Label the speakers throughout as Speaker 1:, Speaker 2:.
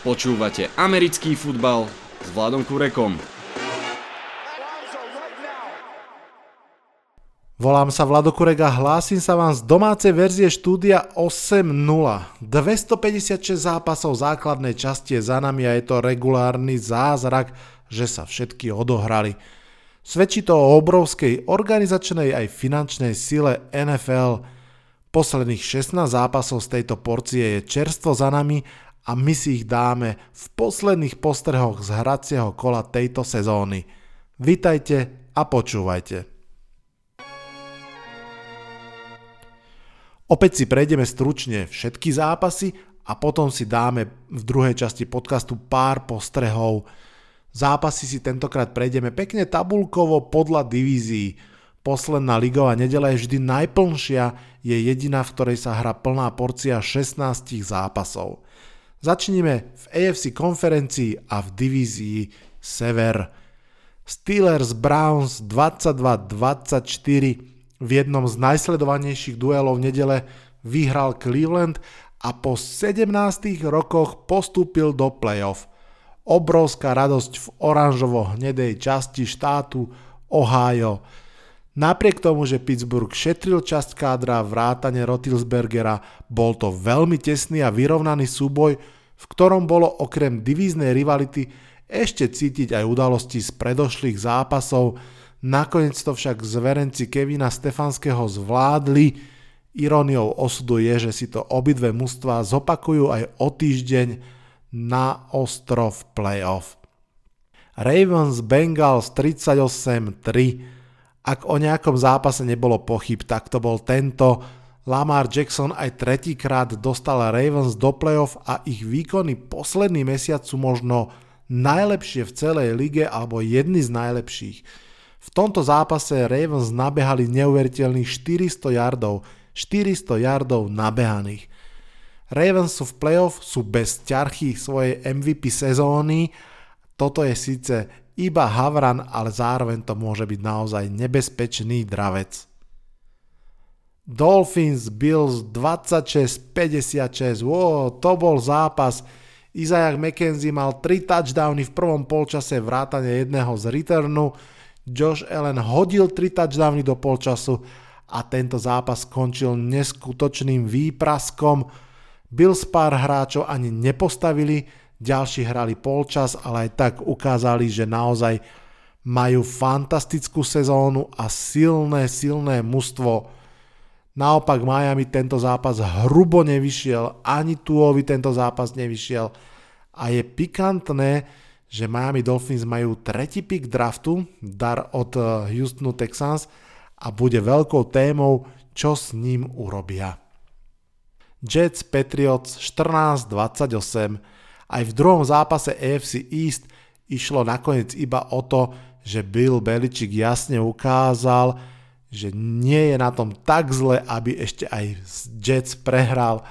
Speaker 1: Počúvate americký futbal s Vladom Kurekom.
Speaker 2: Volám sa Vlado Kurek a hlásim sa vám z domácej verzie štúdia 8.0. 256 zápasov základnej časti je za nami a je to regulárny zázrak, že sa všetky odohrali. Svedčí to o obrovskej organizačnej aj finančnej sile NFL. Posledných 16 zápasov z tejto porcie je čerstvo za nami a my si ich dáme v posledných postrehoch z hracieho kola tejto sezóny. Vitajte a počúvajte. Opäť si prejdeme stručne všetky zápasy a potom si dáme v druhej časti podcastu pár postrehov. Zápasy si tentokrát prejdeme pekne tabulkovo podľa divízií. Posledná ligová nedela je vždy najplnšia, je jediná, v ktorej sa hrá plná porcia 16 zápasov. Začneme v AFC konferencii a v divízii Sever. Steelers Browns 22-24 v jednom z najsledovanejších duelov v nedele vyhral Cleveland a po 17 rokoch postúpil do playoff. Obrovská radosť v oranžovo-hnedej časti štátu Ohio. Napriek tomu, že Pittsburgh šetril časť kádra vrátane Rotilsbergera, bol to veľmi tesný a vyrovnaný súboj, v ktorom bolo okrem divíznej rivality ešte cítiť aj udalosti z predošlých zápasov, nakoniec to však zverenci Kevina Stefanského zvládli, iróniou osudu je, že si to obidve mužstva zopakujú aj o týždeň na ostrov playoff. Ravens Bengals 38-3 ak o nejakom zápase nebolo pochyb, tak to bol tento. Lamar Jackson aj tretíkrát dostal Ravens do playoff a ich výkony posledný mesiac sú možno najlepšie v celej lige alebo jedny z najlepších. V tomto zápase Ravens nabehali neuveriteľných 400 yardov, 400 yardov nabehaných. Ravens sú v playoff, sú bez ťarchy svojej MVP sezóny. Toto je síce iba Havran, ale zároveň to môže byť naozaj nebezpečný dravec. Dolphins Bills 26-56, wow, to bol zápas. Isaiah McKenzie mal 3 touchdowny v prvom polčase vrátane jedného z returnu, Josh Allen hodil 3 touchdowny do polčasu a tento zápas skončil neskutočným výpraskom. Bills pár hráčov ani nepostavili, ďalší hrali polčas, ale aj tak ukázali, že naozaj majú fantastickú sezónu a silné, silné mužstvo. Naopak Miami tento zápas hrubo nevyšiel, ani Tuovi tento zápas nevyšiel a je pikantné, že Miami Dolphins majú tretí pick draftu, dar od eh, Houstonu Texans a bude veľkou témou, čo s ním urobia. Jets Patriots 14-28 aj v druhom zápase AFC East išlo nakoniec iba o to, že Bill Belichick jasne ukázal, že nie je na tom tak zle, aby ešte aj Jets prehral.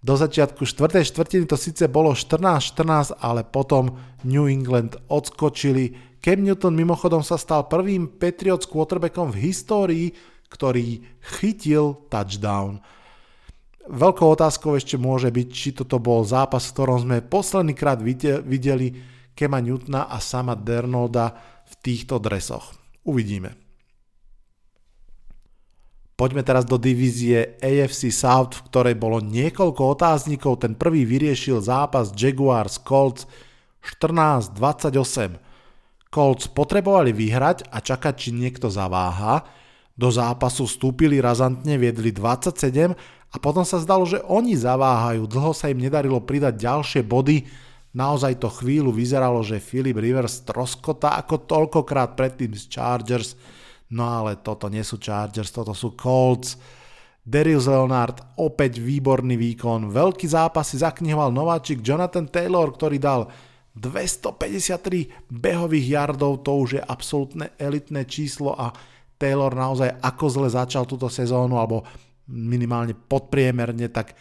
Speaker 2: Do začiatku 4. štvrtiny to síce bolo 14-14, ale potom New England odskočili. Cam Newton mimochodom sa stal prvým Patriots quarterbackom v histórii, ktorý chytil touchdown. Veľkou otázkou ešte môže byť, či toto bol zápas, v ktorom sme posledný krát videli Kema Newtona a sama Dernolda v týchto dresoch. Uvidíme. Poďme teraz do divízie AFC South, v ktorej bolo niekoľko otáznikov. Ten prvý vyriešil zápas Jaguars Colts 14-28. Colts potrebovali vyhrať a čakať, či niekto zaváha. Do zápasu vstúpili razantne, viedli 27 a potom sa zdalo, že oni zaváhajú, dlho sa im nedarilo pridať ďalšie body, naozaj to chvíľu vyzeralo, že Philip Rivers troskota ako toľkokrát predtým z Chargers, no ale toto nie sú Chargers, toto sú Colts. Darius Leonard, opäť výborný výkon, veľký zápas si zaknihoval nováčik Jonathan Taylor, ktorý dal 253 behových yardov, to už je absolútne elitné číslo a Taylor naozaj ako zle začal túto sezónu, alebo minimálne podpriemerne, tak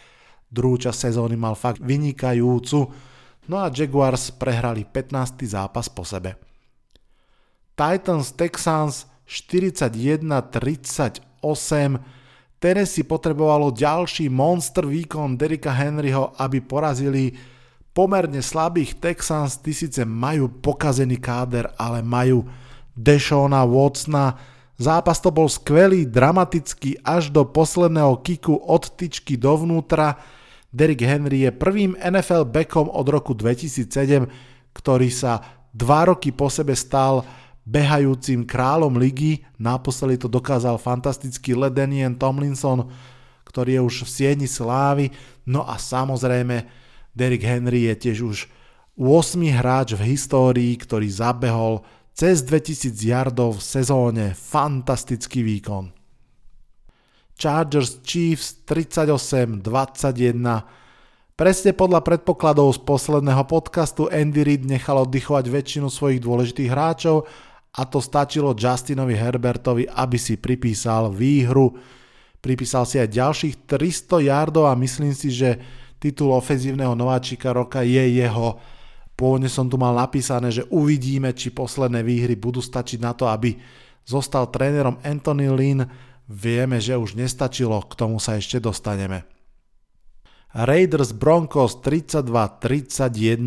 Speaker 2: druhú časť sezóny mal fakt vynikajúcu. No a Jaguars prehrali 15. zápas po sebe. Titans Texans 41-38 Tennessee potrebovalo ďalší monster výkon Derika Henryho, aby porazili pomerne slabých Texans, tí síce majú pokazený káder, ale majú Deshona Watsona. Zápas to bol skvelý, dramatický až do posledného kiku od tyčky dovnútra. Derrick Henry je prvým NFL backom od roku 2007, ktorý sa dva roky po sebe stal behajúcim kráľom ligy. Naposledy to dokázal fantastický Ledenian Tomlinson, ktorý je už v sieni slávy. No a samozrejme Derrick Henry je tiež už 8 hráč v histórii, ktorý zabehol cez 2000 yardov v sezóne. Fantastický výkon. Chargers Chiefs 38-21. Presne podľa predpokladov z posledného podcastu Andy Reid nechal oddychovať väčšinu svojich dôležitých hráčov a to stačilo Justinovi Herbertovi, aby si pripísal výhru. Pripísal si aj ďalších 300 yardov a myslím si, že titul ofenzívneho nováčika roka je jeho Pôvodne som tu mal napísané, že uvidíme, či posledné výhry budú stačiť na to, aby zostal trénerom Anthony Lynn. Vieme, že už nestačilo, k tomu sa ešte dostaneme. Raiders Broncos 32-31.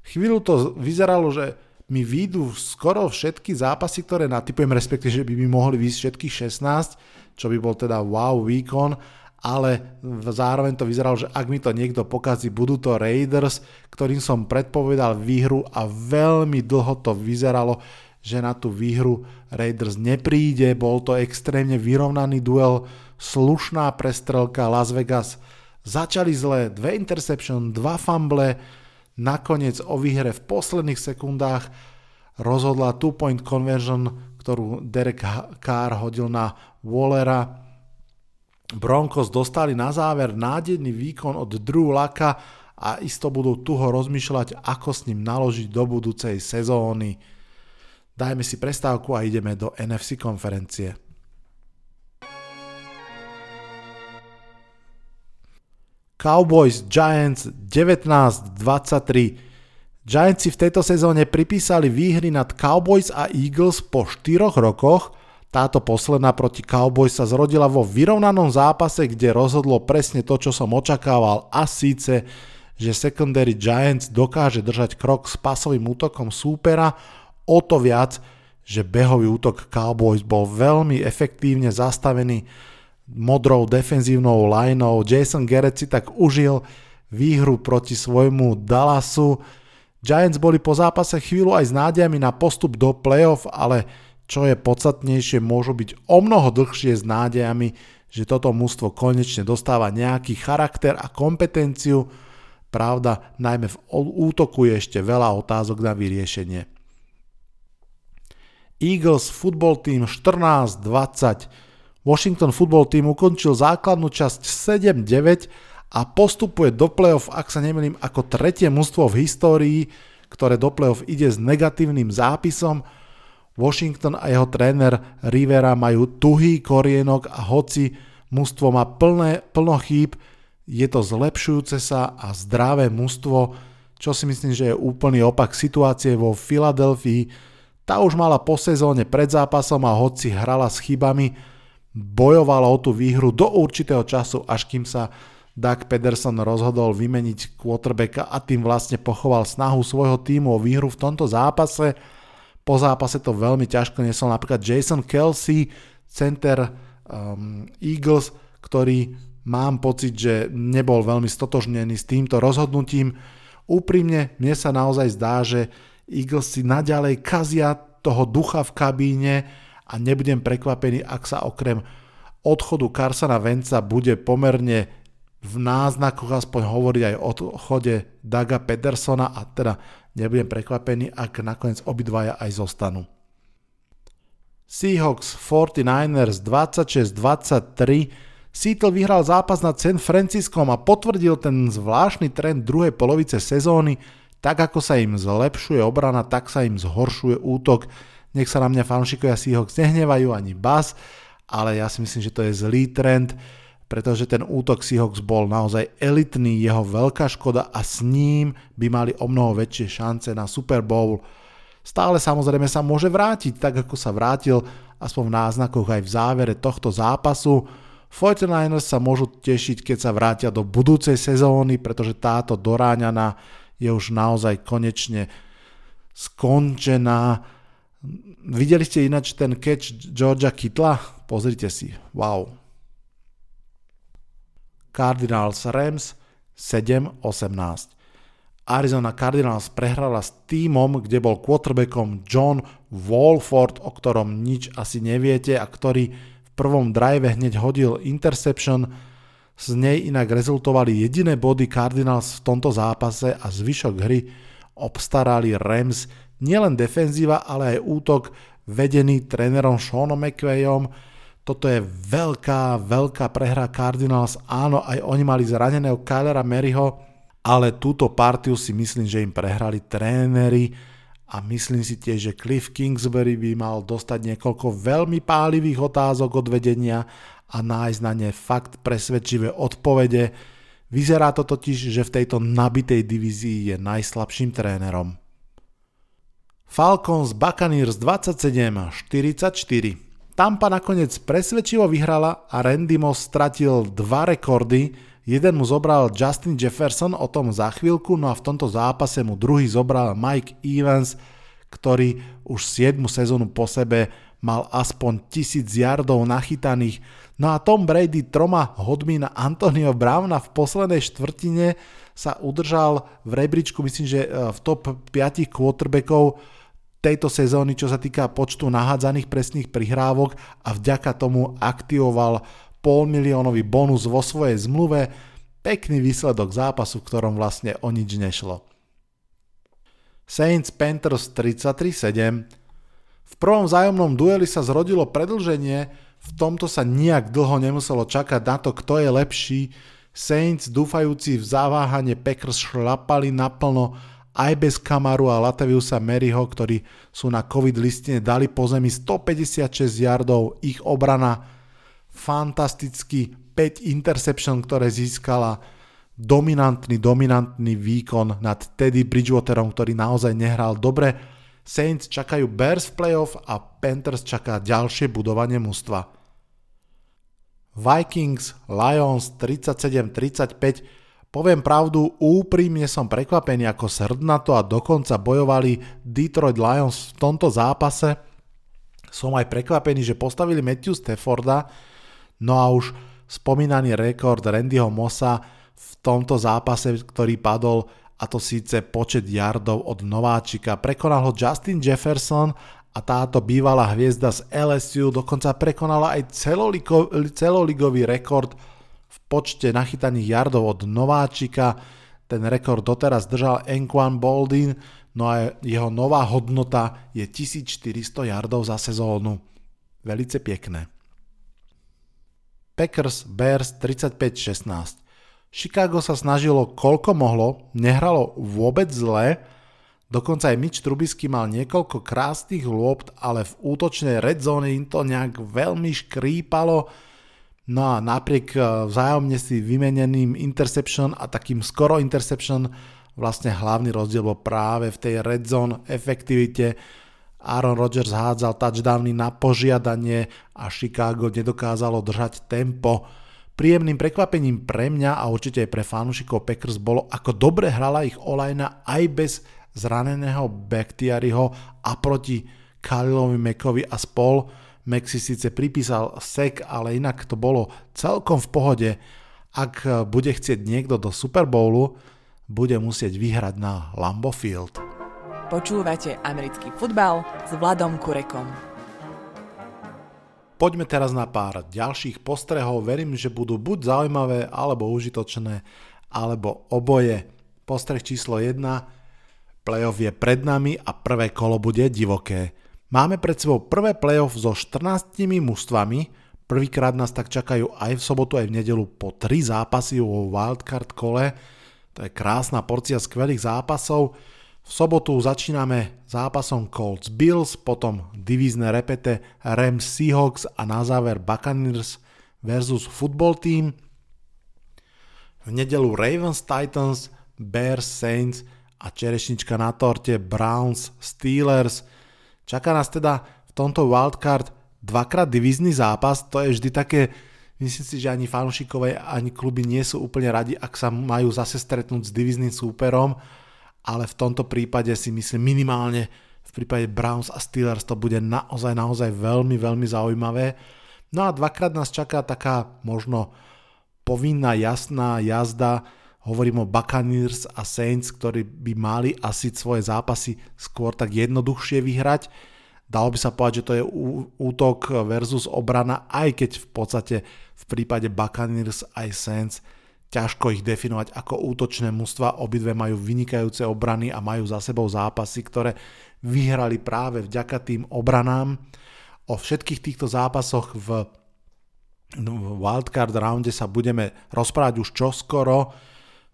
Speaker 2: Chvíľu to vyzeralo, že mi výjdu skoro všetky zápasy, ktoré natypujem, respektíve, že by mi mohli výjsť všetkých 16, čo by bol teda wow výkon ale zároveň to vyzeralo, že ak mi to niekto pokazí, budú to Raiders, ktorým som predpovedal výhru a veľmi dlho to vyzeralo, že na tú výhru Raiders nepríde, bol to extrémne vyrovnaný duel, slušná prestrelka Las Vegas. Začali zle, dve interception, dva fumble, nakoniec o výhre v posledných sekundách rozhodla two-point conversion, ktorú Derek Carr hodil na Wallera Broncos dostali na záver nádejný výkon od Drew Laka a isto budú tuho rozmýšľať, ako s ním naložiť do budúcej sezóny. Dajme si prestávku a ideme do NFC konferencie. Cowboys Giants 19-23 Giants si v tejto sezóne pripísali výhry nad Cowboys a Eagles po 4 rokoch táto posledná proti Cowboys sa zrodila vo vyrovnanom zápase, kde rozhodlo presne to, čo som očakával a síce, že secondary Giants dokáže držať krok s pasovým útokom súpera, o to viac, že behový útok Cowboys bol veľmi efektívne zastavený modrou defenzívnou lineou. Jason Garrett si tak užil výhru proti svojmu Dallasu. Giants boli po zápase chvíľu aj s nádejami na postup do playoff, ale čo je podstatnejšie, môžu byť o mnoho dlhšie s nádejami, že toto mužstvo konečne dostáva nejaký charakter a kompetenciu. Pravda, najmä v útoku je ešte veľa otázok na vyriešenie. Eagles football team 14-20. Washington football team ukončil základnú časť 7-9 a postupuje do playoff, ak sa nemýlim, ako tretie mužstvo v histórii, ktoré do playoff ide s negatívnym zápisom – Washington a jeho tréner Rivera majú tuhý korienok a hoci mužstvo má plné, plno chýb, je to zlepšujúce sa a zdravé mužstvo, čo si myslím, že je úplný opak situácie vo Filadelfii. Tá už mala po sezóne pred zápasom a hoci hrala s chybami, bojovala o tú výhru do určitého času, až kým sa Doug Pederson rozhodol vymeniť quarterbacka a tým vlastne pochoval snahu svojho týmu o výhru v tomto zápase. Po zápase to veľmi ťažko nesol napríklad Jason Kelsey, center um, Eagles, ktorý mám pocit, že nebol veľmi stotožnený s týmto rozhodnutím. Úprimne, mne sa naozaj zdá, že Eagles si naďalej kazia toho ducha v kabíne a nebudem prekvapený, ak sa okrem odchodu Carsona Venca bude pomerne v náznakoch aspoň hovoriť aj o odchode Daga Pedersona a teda Nebudem prekvapený, ak nakoniec obidvaja aj zostanú. Seahawks 49ers 26-23 Seattle vyhral zápas nad San Franciskom a potvrdil ten zvláštny trend druhej polovice sezóny. Tak ako sa im zlepšuje obrana, tak sa im zhoršuje útok. Nech sa na mňa fanšikovia Seahawks nehnevajú ani bas, ale ja si myslím, že to je zlý trend pretože ten útok Seahawks bol naozaj elitný, jeho veľká škoda a s ním by mali o mnoho väčšie šance na Super Bowl. Stále samozrejme sa môže vrátiť, tak ako sa vrátil aspoň v náznakoch aj v závere tohto zápasu. 49ers sa môžu tešiť, keď sa vrátia do budúcej sezóny, pretože táto doráňaná je už naozaj konečne skončená. Videli ste ináč ten catch Georgia Kitla? Pozrite si. Wow. Cardinals Rams 7-18. Arizona Cardinals prehrala s týmom, kde bol quarterbackom John Walford, o ktorom nič asi neviete a ktorý v prvom drive hneď hodil interception. Z nej inak rezultovali jediné body Cardinals v tomto zápase a zvyšok hry obstarali Rams nielen defenzíva, ale aj útok vedený trénerom Seanom McVayom. Toto je veľká, veľká prehra Cardinals. Áno, aj oni mali zraneného Kylera Maryho, ale túto partiu si myslím, že im prehrali tréneri a myslím si tiež, že Cliff Kingsbury by mal dostať niekoľko veľmi pálivých otázok od vedenia a nájsť na ne fakt presvedčivé odpovede. Vyzerá to totiž, že v tejto nabitej divízii je najslabším trénerom. Falcons Buccaneers 27-44. Tampa nakoniec presvedčivo vyhrala a Randy Moss stratil dva rekordy, Jeden mu zobral Justin Jefferson, o tom za chvíľku, no a v tomto zápase mu druhý zobral Mike Evans, ktorý už 7 sezónu po sebe mal aspoň 1000 yardov nachytaných. No a Tom Brady troma hodmi na Antonio Browna v poslednej štvrtine sa udržal v rebríčku, myslím, že e, v top 5 quarterbackov tejto sezóny, čo sa týka počtu nahádzaných presných prihrávok a vďaka tomu aktivoval polmiliónový bonus vo svojej zmluve, pekný výsledok zápasu, v ktorom vlastne o nič nešlo. Saints Panthers 33-7 V prvom zájomnom dueli sa zrodilo predlženie, v tomto sa nijak dlho nemuselo čakať na to, kto je lepší. Saints, dúfajúci v zaváhanie Packers šlapali naplno aj bez Kamaru a Lataviusa Maryho, ktorí sú na covid listine dali po zemi 156 yardov, ich obrana fantastický 5 interception, ktoré získala dominantný, dominantný výkon nad Teddy Bridgewaterom, ktorý naozaj nehral dobre. Saints čakajú Bears v playoff a Panthers čaká ďalšie budovanie mužstva. Vikings, Lions 37-35 Poviem pravdu, úprimne som prekvapený, ako srdnato a dokonca bojovali Detroit Lions v tomto zápase. Som aj prekvapený, že postavili Matthew Stafforda, No a už spomínaný rekord Randyho Mossa v tomto zápase, ktorý padol, a to síce počet yardov od nováčika, prekonal ho Justin Jefferson a táto bývalá hviezda z LSU dokonca prekonala aj celoligový rekord v počte nachytaných yardov od nováčika. Ten rekord doteraz držal Enquan Boldin, no a jeho nová hodnota je 1400 yardov za sezónu. Velice pekné. Packers Bears 35-16. Chicago sa snažilo koľko mohlo, nehralo vôbec zle, dokonca aj Mitch Trubisky mal niekoľko krásnych lôpt, ale v útočnej red zone im to nejak veľmi škrípalo, no a napriek e, vzájomne si vymeneným interception a takým skoro interception vlastne hlavný rozdiel bol práve v tej red zone efektivite, Aaron Rodgers hádzal touchdowny na požiadanie a Chicago nedokázalo držať tempo. Príjemným prekvapením pre mňa a určite aj pre fanúšikov Packers bolo, ako dobre hrala ich olajna aj bez zraneného Bakhtiariho a proti Kalilovi Mekovi a spol. Mek si síce pripísal sek, ale inak to bolo celkom v pohode. Ak bude chcieť niekto do Super Bowlu, bude musieť vyhrať na Lambo Field.
Speaker 3: Počúvate americký futbal s Vladom Kurekom.
Speaker 2: Poďme teraz na pár ďalších postrehov. Verím, že budú buď zaujímavé, alebo užitočné, alebo oboje. Postreh číslo 1. Playoff je pred nami a prvé kolo bude divoké. Máme pred sebou prvé playoff so 14 mužstvami. Prvýkrát nás tak čakajú aj v sobotu, aj v nedelu po 3 zápasy vo wildcard kole. To je krásna porcia skvelých zápasov. V sobotu začíname zápasom Colts Bills, potom divízne repete Rams Seahawks a na záver Buccaneers versus Football Team. V nedelu Ravens Titans, Bears Saints a čerešnička na torte Browns Steelers. Čaká nás teda v tomto wildcard dvakrát divízny zápas, to je vždy také, myslím si, že ani fanúšikové, ani kluby nie sú úplne radi, ak sa majú zase stretnúť s divízným súperom, ale v tomto prípade si myslím minimálne v prípade Browns a Steelers to bude naozaj, naozaj veľmi, veľmi zaujímavé. No a dvakrát nás čaká taká možno povinná jasná jazda, hovorím o Buccaneers a Saints, ktorí by mali asi svoje zápasy skôr tak jednoduchšie vyhrať. Dalo by sa povedať, že to je útok versus obrana, aj keď v podstate v prípade Buccaneers aj Saints ťažko ich definovať ako útočné mužstva. Obidve majú vynikajúce obrany a majú za sebou zápasy, ktoré vyhrali práve vďaka tým obranám. O všetkých týchto zápasoch v wildcard rounde sa budeme rozprávať už čoskoro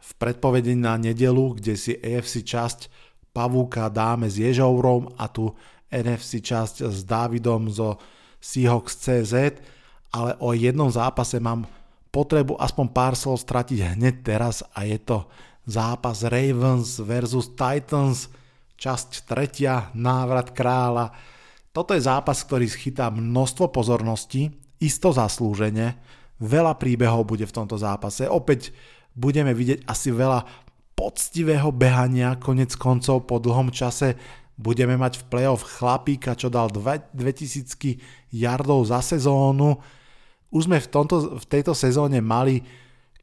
Speaker 2: v predpovedení na nedelu, kde si AFC časť Pavúka dáme s Ježourom a tu NFC časť s Dávidom zo Seahawks CZ, ale o jednom zápase mám potrebu aspoň pár slov stratiť hneď teraz a je to zápas Ravens versus Titans, časť tretia, návrat kráľa. Toto je zápas, ktorý schytá množstvo pozornosti, isto zaslúžene, veľa príbehov bude v tomto zápase, opäť budeme vidieť asi veľa poctivého behania, konec koncov po dlhom čase budeme mať v playoff chlapíka, čo dal 2000 yardov za sezónu, už sme v, tomto, v tejto sezóne mali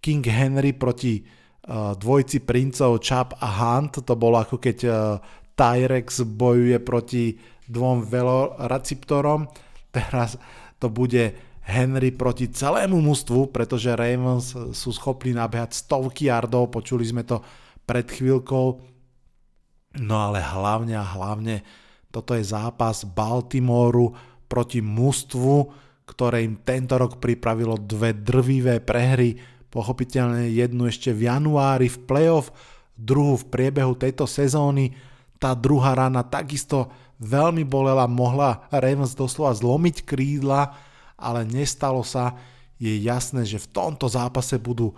Speaker 2: King Henry proti uh, dvojci princov Chap a Hunt, to bolo ako keď uh, Tyrex bojuje proti dvom veloraciptorom, teraz to bude Henry proti celému mústvu, pretože Ravens sú schopní nabehať stovky yardov, počuli sme to pred chvíľkou, no ale hlavne a hlavne toto je zápas Baltimoru proti mústvu, ktoré im tento rok pripravilo dve drvivé prehry, pochopiteľne jednu ešte v januári v playoff, druhú v priebehu tejto sezóny. Tá druhá rána takisto veľmi bolela, mohla Ravens doslova zlomiť krídla, ale nestalo sa. Je jasné, že v tomto zápase budú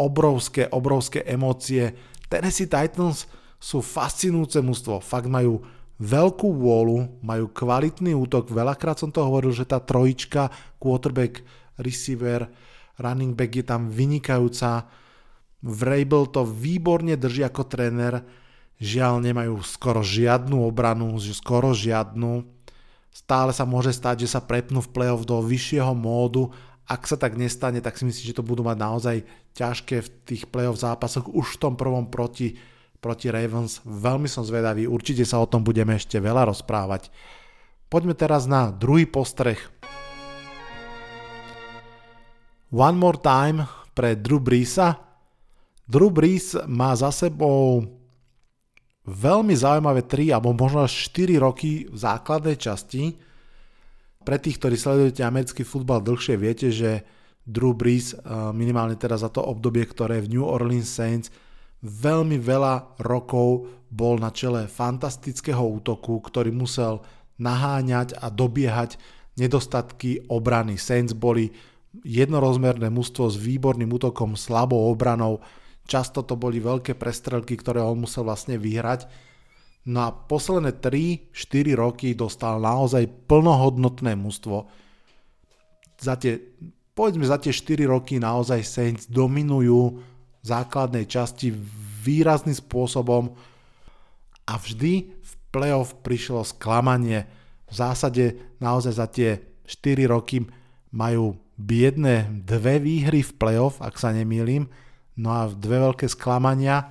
Speaker 2: obrovské, obrovské emócie. Tennessee Titans sú fascinujúce mužstvo, fakt majú veľkú vôľu, majú kvalitný útok, veľakrát som to hovoril, že tá trojička, quarterback, receiver, running back je tam vynikajúca. Vrabel to výborne drží ako tréner, žiaľ nemajú skoro žiadnu obranu, skoro žiadnu. Stále sa môže stať, že sa prepnú v playoff do vyššieho módu. Ak sa tak nestane, tak si myslím, že to budú mať naozaj ťažké v tých playoff zápasoch už v tom prvom proti proti Ravens. Veľmi som zvedavý, určite sa o tom budeme ešte veľa rozprávať. Poďme teraz na druhý postreh. One more time pre Drew Breesa. Drew Brees má za sebou veľmi zaujímavé 3 alebo možno až 4 roky v základnej časti. Pre tých, ktorí sledujete americký futbal dlhšie, viete, že Drew Brees eh, minimálne teda za to obdobie, ktoré v New Orleans Saints veľmi veľa rokov bol na čele fantastického útoku, ktorý musel naháňať a dobiehať nedostatky obrany. Saints boli jednorozmerné mužstvo s výborným útokom, slabou obranou. Často to boli veľké prestrelky, ktoré on musel vlastne vyhrať. No a posledné 3-4 roky dostal naozaj plnohodnotné mužstvo. Za tie, povedzme za tie 4 roky naozaj Saints dominujú základnej časti výrazným spôsobom a vždy v playoff prišlo sklamanie. V zásade naozaj za tie 4 roky majú biedne dve výhry v playoff, ak sa nemýlim, no a dve veľké sklamania.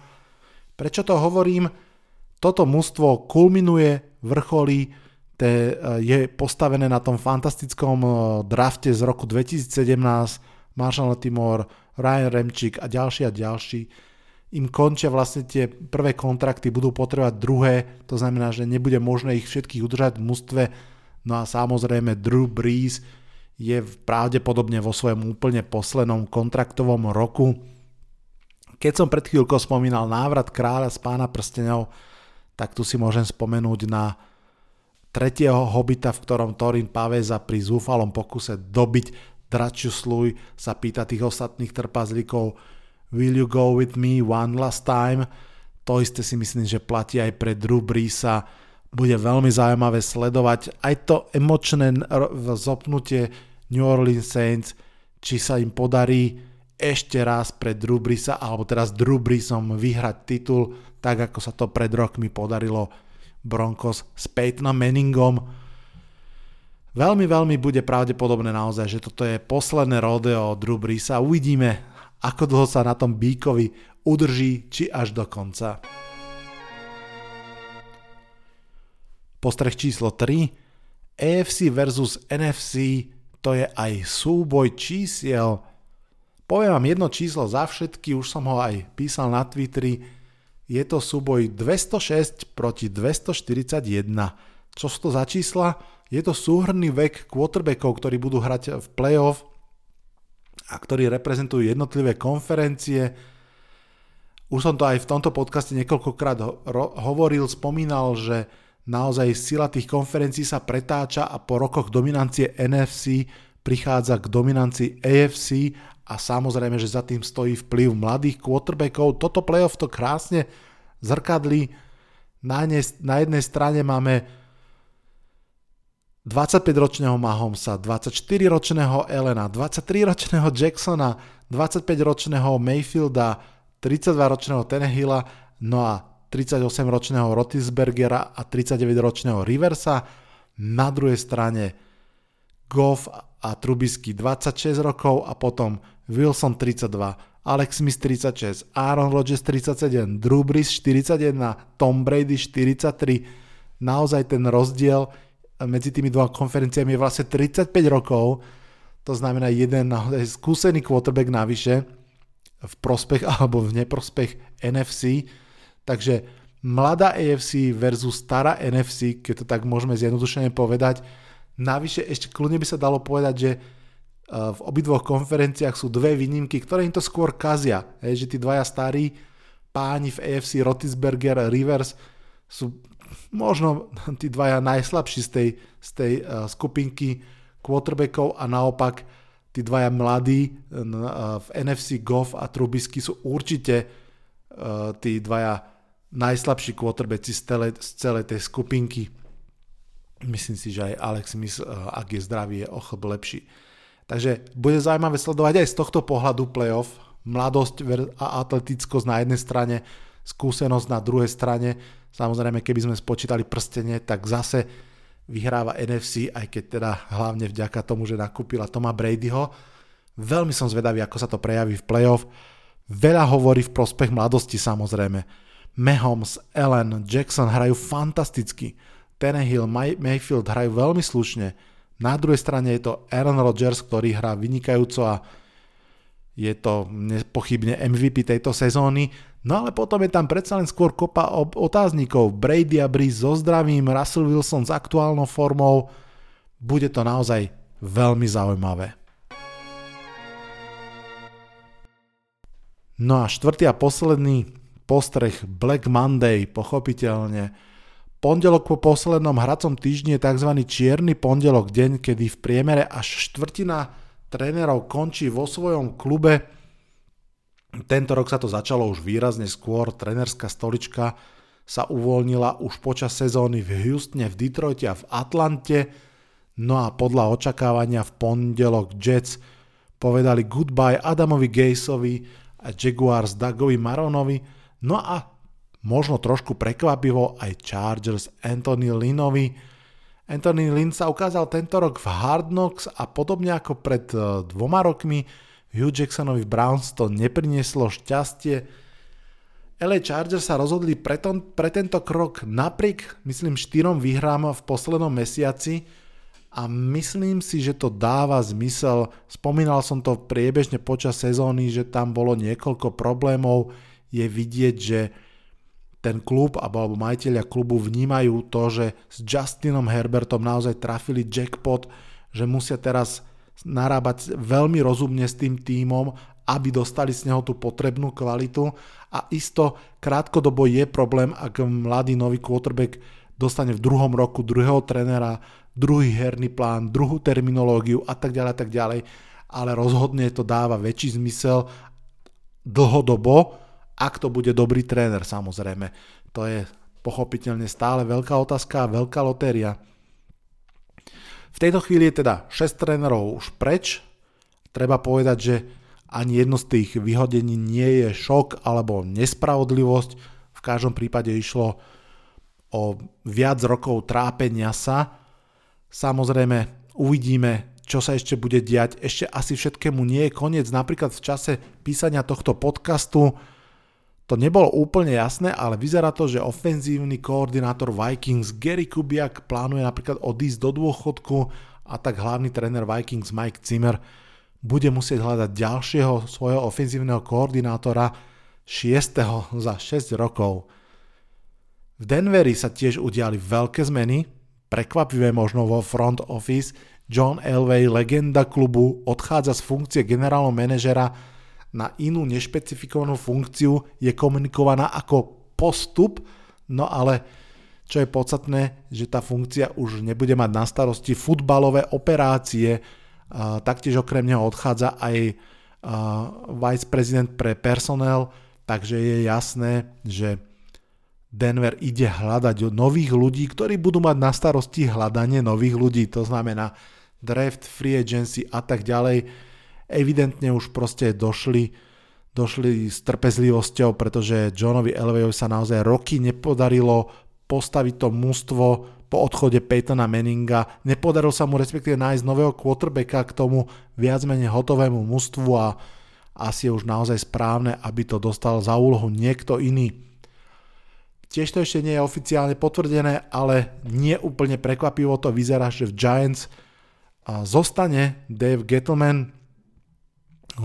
Speaker 2: Prečo to hovorím? Toto mužstvo kulminuje, vrcholí, te, je postavené na tom fantastickom eh, drafte z roku 2017 Marshall Latimore, Ryan Remčík a ďalší a ďalší, im končia vlastne tie prvé kontrakty, budú potrebovať druhé, to znamená, že nebude možné ich všetkých udržať v mústve, no a samozrejme Drew Brees je pravdepodobne vo svojom úplne poslednom kontraktovom roku. Keď som pred chvíľkou spomínal návrat kráľa z pána prstenov, tak tu si môžem spomenúť na tretieho hobita, v ktorom Torin Paveza pri zúfalom pokuse dobiť Sluj sa pýta tých ostatných trpazlíkov Will you go with me one last time? To isté si myslím, že platí aj pre Drew Breesa. Bude veľmi zaujímavé sledovať aj to emočné zopnutie New Orleans Saints, či sa im podarí ešte raz pre Drew alebo teraz Drew vyhrať titul, tak ako sa to pred rokmi podarilo Broncos s Peytonom Manningom. Veľmi, veľmi bude pravdepodobné naozaj, že toto je posledné rodeo Drew Brisa. Uvidíme, ako dlho sa na tom Bíkovi udrží, či až do konca. Postreh číslo 3. AFC versus NFC, to je aj súboj čísiel Poviem vám jedno číslo za všetky, už som ho aj písal na Twitteri. Je to súboj 206 proti 241. Čo sú to za čísla? Je to súhrný vek quarterbackov, ktorí budú hrať v playoff a ktorí reprezentujú jednotlivé konferencie. Už som to aj v tomto podcaste niekoľkokrát ho- hovoril, spomínal, že naozaj sila tých konferencií sa pretáča a po rokoch dominancie NFC prichádza k dominancii AFC a samozrejme, že za tým stojí vplyv mladých quarterbackov. Toto playoff to krásne zrkadlí. Na, jednej, na jednej strane máme 25-ročného Mahomesa, 24-ročného Elena, 23-ročného Jacksona, 25-ročného Mayfielda, 32-ročného Tenehilla, no a 38-ročného Rotisbergera a 39-ročného Riversa. Na druhej strane Goff a Trubisky 26 rokov a potom Wilson 32, Alex Smith 36, Aaron Rodgers 37, Drew Brees 41, Tom Brady 43. Naozaj ten rozdiel medzi tými dvoma konferenciami je vlastne 35 rokov. To znamená jeden naozaj skúsený quarterback navyše v prospech alebo v neprospech NFC. Takže mladá AFC versus stará NFC, keď to tak môžeme zjednodušene povedať. Navyše ešte kľudne by sa dalo povedať, že v obidvoch konferenciách sú dve výnimky, ktoré im to skôr kazia. Hej, že tí dvaja starí páni v AFC, Rotisberger a Rivers, sú možno tí dvaja najslabší z tej, z tej uh, skupinky quarterbackov a naopak tí dvaja mladí uh, v NFC Goff a Trubisky sú určite tí dvaja najslabší quarterbacki z z celej tej skupinky. Myslím si, že aj Alex Smith, uh, ak je zdravý, je o lepší. Takže bude zaujímavé sledovať aj z tohto pohľadu playoff, mladosť a atletickosť na jednej strane, skúsenosť na druhej strane. Samozrejme, keby sme spočítali prstenie, tak zase vyhráva NFC, aj keď teda hlavne vďaka tomu, že nakúpila Toma Bradyho. Veľmi som zvedavý, ako sa to prejaví v playoff. Veľa hovorí v prospech mladosti samozrejme. Mahomes, Allen, Jackson hrajú fantasticky. Tannehill, Mayfield hrajú veľmi slušne. Na druhej strane je to Aaron Rodgers, ktorý hrá vynikajúco a je to nepochybne MVP tejto sezóny. No ale potom je tam predsa len skôr kopa otáznikov. Brady a Breeze so zdravím, Russell Wilson s aktuálnou formou. Bude to naozaj veľmi zaujímavé. No a štvrtý a posledný postreh Black Monday, pochopiteľne Pondelok po poslednom hracom týždni je tzv. čierny pondelok, deň, kedy v priemere až štvrtina trénerov končí vo svojom klube. Tento rok sa to začalo už výrazne skôr, trénerská stolička sa uvoľnila už počas sezóny v Houstone, v Detroite a v Atlante. No a podľa očakávania v pondelok Jets povedali goodbye Adamovi Gaseovi a Jaguars Dagovi Maronovi. No a možno trošku prekvapivo aj Chargers Anthony Linovi. Anthony Lynn sa ukázal tento rok v Hard Knocks a podobne ako pred e, dvoma rokmi Hugh Jacksonovi v Browns to neprinieslo šťastie. LA Chargers sa rozhodli pre, to, pre tento krok napriek, myslím, štyrom výhrám v poslednom mesiaci a myslím si, že to dáva zmysel. Spomínal som to priebežne počas sezóny, že tam bolo niekoľko problémov. Je vidieť, že ten klub alebo majiteľia klubu vnímajú to, že s Justinom Herbertom naozaj trafili jackpot, že musia teraz narábať veľmi rozumne s tým tímom, aby dostali z neho tú potrebnú kvalitu. A isto krátkodobo je problém, ak mladý nový quarterback dostane v druhom roku druhého trenera, druhý herný plán, druhú terminológiu a tak ďalej tak ďalej, ale rozhodne to dáva väčší zmysel dlhodobo, ak to bude dobrý tréner samozrejme. To je pochopiteľne stále veľká otázka veľká lotéria. V tejto chvíli je teda 6 trénerov už preč. Treba povedať, že ani jedno z tých vyhodení nie je šok alebo nespravodlivosť. V každom prípade išlo o viac rokov trápenia sa. Samozrejme, uvidíme, čo sa ešte bude diať. Ešte asi všetkému nie je koniec. Napríklad v čase písania tohto podcastu to nebolo úplne jasné, ale vyzerá to, že ofenzívny koordinátor Vikings Gary Kubiak plánuje napríklad odísť do dôchodku a tak hlavný tréner Vikings Mike Zimmer bude musieť hľadať ďalšieho svojho ofenzívneho koordinátora 6. za 6 rokov. V Denveri sa tiež udiali veľké zmeny, prekvapivé možno vo front office. John Elway, legenda klubu, odchádza z funkcie generálneho manažera na inú nešpecifikovanú funkciu je komunikovaná ako postup, no ale čo je podstatné, že tá funkcia už nebude mať na starosti futbalové operácie, taktiež okrem neho odchádza aj vice prezident pre personel, takže je jasné, že Denver ide hľadať nových ľudí, ktorí budú mať na starosti hľadanie nových ľudí, to znamená draft, free agency a tak ďalej evidentne už proste došli, došli s trpezlivosťou, pretože Johnovi Elwayovi sa naozaj roky nepodarilo postaviť to mužstvo po odchode Peytona Manninga. Nepodarilo sa mu respektíve nájsť nového quarterbacka k tomu viac menej hotovému mužstvu a asi je už naozaj správne, aby to dostal za úlohu niekto iný. Tiež to ešte nie je oficiálne potvrdené, ale nie úplne prekvapivo to vyzerá, že v Giants zostane Dave Gettleman,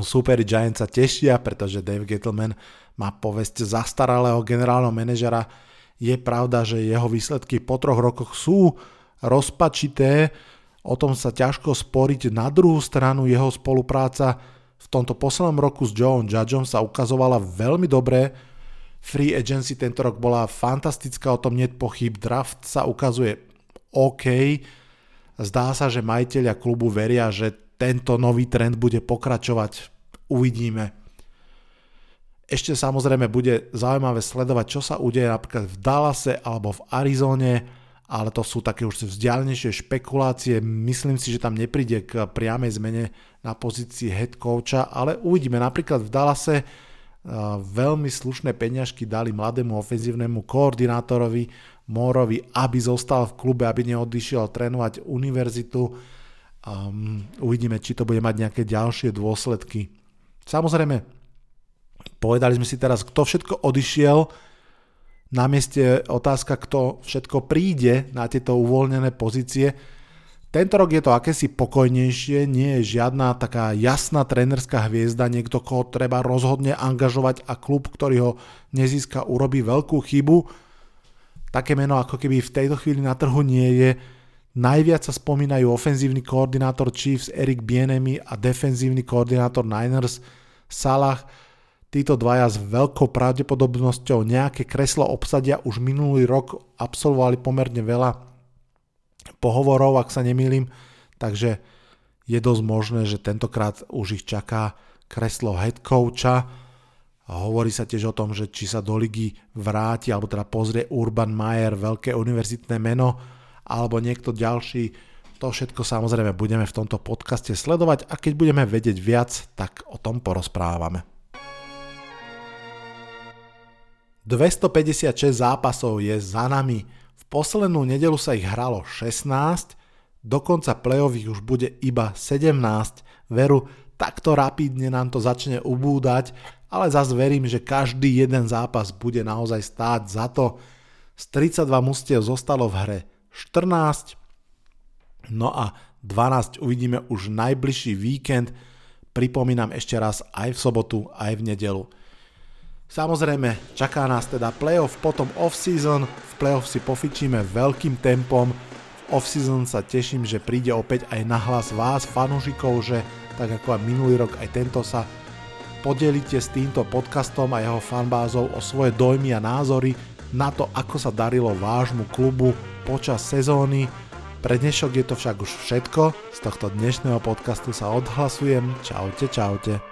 Speaker 2: Superi Giants sa tešia, pretože Dave Gettleman má povesť zastaralého generálneho manažera. Je pravda, že jeho výsledky po troch rokoch sú rozpačité, o tom sa ťažko sporiť. Na druhú stranu jeho spolupráca v tomto poslednom roku s Joeom Judgeom sa ukazovala veľmi dobre. Free agency tento rok bola fantastická, o tom nie pochyb. Draft sa ukazuje OK. Zdá sa, že majiteľia klubu veria, že tento nový trend bude pokračovať. Uvidíme. Ešte samozrejme bude zaujímavé sledovať, čo sa udeje napríklad v Dallase alebo v Arizone, ale to sú také už vzdialnejšie špekulácie. Myslím si, že tam nepríde k priamej zmene na pozícii head coacha, ale uvidíme. Napríklad v Dallase veľmi slušné peňažky dali mladému ofenzívnemu koordinátorovi Morovi, aby zostal v klube, aby neodišiel trénovať univerzitu Um, uvidíme, či to bude mať nejaké ďalšie dôsledky. Samozrejme, povedali sme si teraz, kto všetko odišiel, na mieste otázka, kto všetko príde na tieto uvoľnené pozície. Tento rok je to akési pokojnejšie, nie je žiadna taká jasná trénerská hviezda, niekto, koho treba rozhodne angažovať a klub, ktorý ho nezíska, urobí veľkú chybu. Také meno ako keby v tejto chvíli na trhu nie je, Najviac sa spomínajú ofenzívny koordinátor Chiefs Eric Bienemy a defenzívny koordinátor Niners Salah. Títo dvaja s veľkou pravdepodobnosťou nejaké kreslo obsadia už minulý rok absolvovali pomerne veľa pohovorov, ak sa nemýlim, takže je dosť možné, že tentokrát už ich čaká kreslo head coacha. Hovorí sa tiež o tom, že či sa do ligy vráti, alebo teda pozrie Urban Meyer, veľké univerzitné meno, alebo niekto ďalší. To všetko samozrejme budeme v tomto podcaste sledovať a keď budeme vedieť viac, tak o tom porozprávame. 256 zápasov je za nami. V poslednú nedelu sa ich hralo 16, dokonca play-off ich už bude iba 17. Veru, takto rapidne nám to začne ubúdať, ale zase verím, že každý jeden zápas bude naozaj stáť za to. Z 32 mustiev zostalo v hre 14. No a 12 uvidíme už najbližší víkend. Pripomínam ešte raz aj v sobotu, aj v nedelu. Samozrejme, čaká nás teda playoff, potom off-season. V playoff si pofičíme veľkým tempom. V off-season sa teším, že príde opäť aj na hlas vás, fanúšikov, že tak ako aj minulý rok, aj tento sa podelíte s týmto podcastom a jeho fanbázou o svoje dojmy a názory na to, ako sa darilo vášmu klubu počas sezóny. Pre dnešok je to však už všetko. Z tohto dnešného podcastu sa odhlasujem. Čaute, čaute.